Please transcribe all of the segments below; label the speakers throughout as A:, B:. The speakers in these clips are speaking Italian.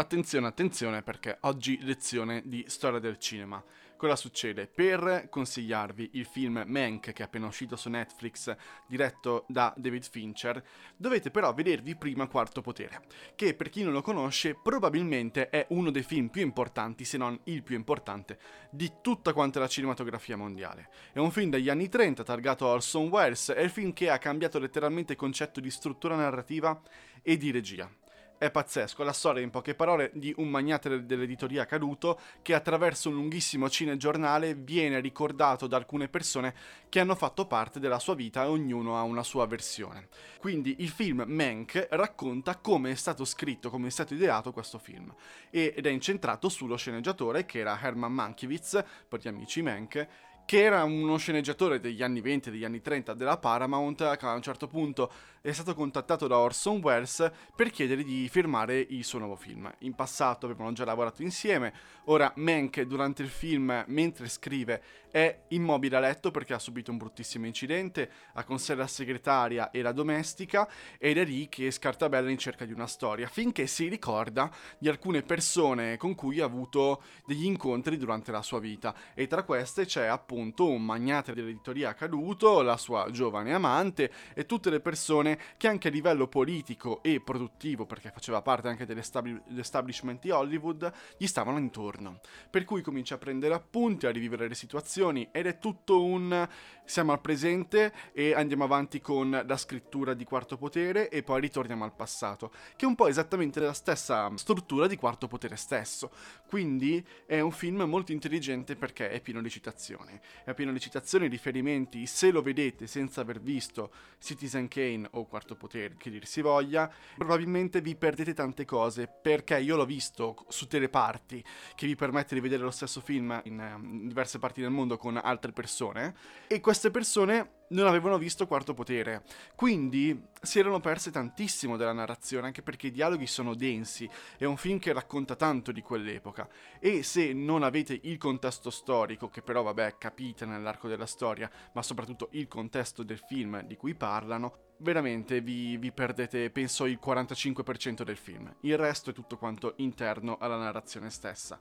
A: Attenzione, attenzione perché oggi lezione di storia del cinema. Cosa succede? Per consigliarvi il film Mank che è appena uscito su Netflix, diretto da David Fincher, dovete però vedervi prima Quarto Potere, che per chi non lo conosce probabilmente è uno dei film più importanti, se non il più importante, di tutta quanta la cinematografia mondiale. È un film degli anni 30 targato Orson Welles, è il film che ha cambiato letteralmente il concetto di struttura narrativa e di regia. È pazzesco, la storia in poche parole di un magnate dell'editoria caduto che attraverso un lunghissimo cinegiornale viene ricordato da alcune persone che hanno fatto parte della sua vita e ognuno ha una sua versione. Quindi il film Mank racconta come è stato scritto, come è stato ideato questo film ed è incentrato sullo sceneggiatore che era Herman Mankiewicz, per gli amici Mank, che era uno sceneggiatore degli anni 20 e degli anni 30 della Paramount, che a un certo punto è stato contattato da Orson Welles per chiedere di firmare il suo nuovo film. In passato avevano già lavorato insieme, ora Mank durante il film, mentre scrive, è immobile a letto perché ha subito un bruttissimo incidente, ha con sé la segretaria e la domestica ed è lì che scartabella in cerca di una storia, finché si ricorda di alcune persone con cui ha avuto degli incontri durante la sua vita e tra queste c'è appunto appunto un magnate dell'editoria caduto, la sua giovane amante e tutte le persone che anche a livello politico e produttivo, perché faceva parte anche dell'establishment di Hollywood, gli stavano intorno. Per cui comincia a prendere appunti, a rivivere le situazioni ed è tutto un siamo al presente e andiamo avanti con la scrittura di Quarto Potere e poi ritorniamo al passato, che è un po' esattamente la stessa struttura di Quarto Potere stesso. Quindi è un film molto intelligente perché è pieno di citazioni è pieno di citazioni e riferimenti, se lo vedete senza aver visto Citizen Kane o Quarto Potere, che dir si voglia, probabilmente vi perdete tante cose, perché io l'ho visto su teleparti, che vi permette di vedere lo stesso film in, in diverse parti del mondo con altre persone, e queste persone non avevano visto Quarto Potere, quindi si erano perse tantissimo della narrazione, anche perché i dialoghi sono densi, è un film che racconta tanto di quell'epoca, e se non avete il contesto storico, che però vabbè capite nell'arco della storia, ma soprattutto il contesto del film di cui parlano, veramente vi, vi, perdete, penso, il 45% del film. Il resto è tutto quanto interno alla narrazione stessa.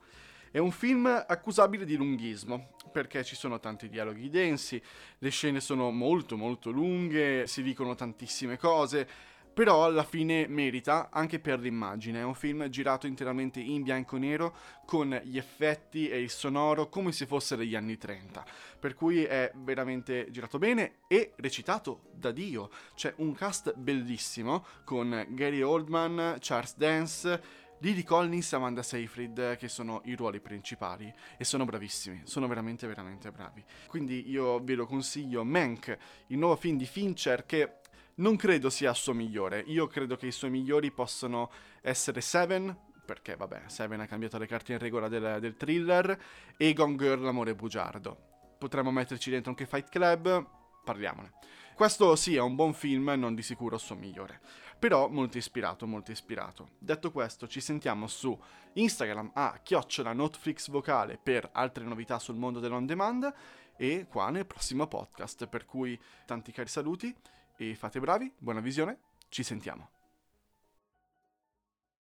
A: È un film accusabile di lunghismo, perché ci sono tanti dialoghi densi, le scene sono molto molto lunghe, si dicono tantissime cose, però alla fine merita anche per l'immagine. È un film girato interamente in bianco e nero con gli effetti e il sonoro come se fosse degli anni 30. Per cui è veramente girato bene e recitato da Dio. C'è un cast bellissimo con Gary Oldman, Charles Dance Lily Collins e Amanda Seyfried, che sono i ruoli principali, e sono bravissimi, sono veramente veramente bravi. Quindi io ve lo consiglio, Mank, il nuovo film di Fincher, che non credo sia il suo migliore, io credo che i suoi migliori possano essere Seven, perché vabbè, Seven ha cambiato le carte in regola del, del thriller, e Gone Girl, l'amore bugiardo. Potremmo metterci dentro anche Fight Club, parliamone. Questo sì, è un buon film, non di sicuro il suo migliore. Però molto ispirato, molto ispirato. Detto questo, ci sentiamo su Instagram a chiocciola Netflix vocale per altre novità sul mondo dell'on demand e qua nel prossimo podcast. Per cui tanti cari saluti e fate bravi, buona visione, ci sentiamo.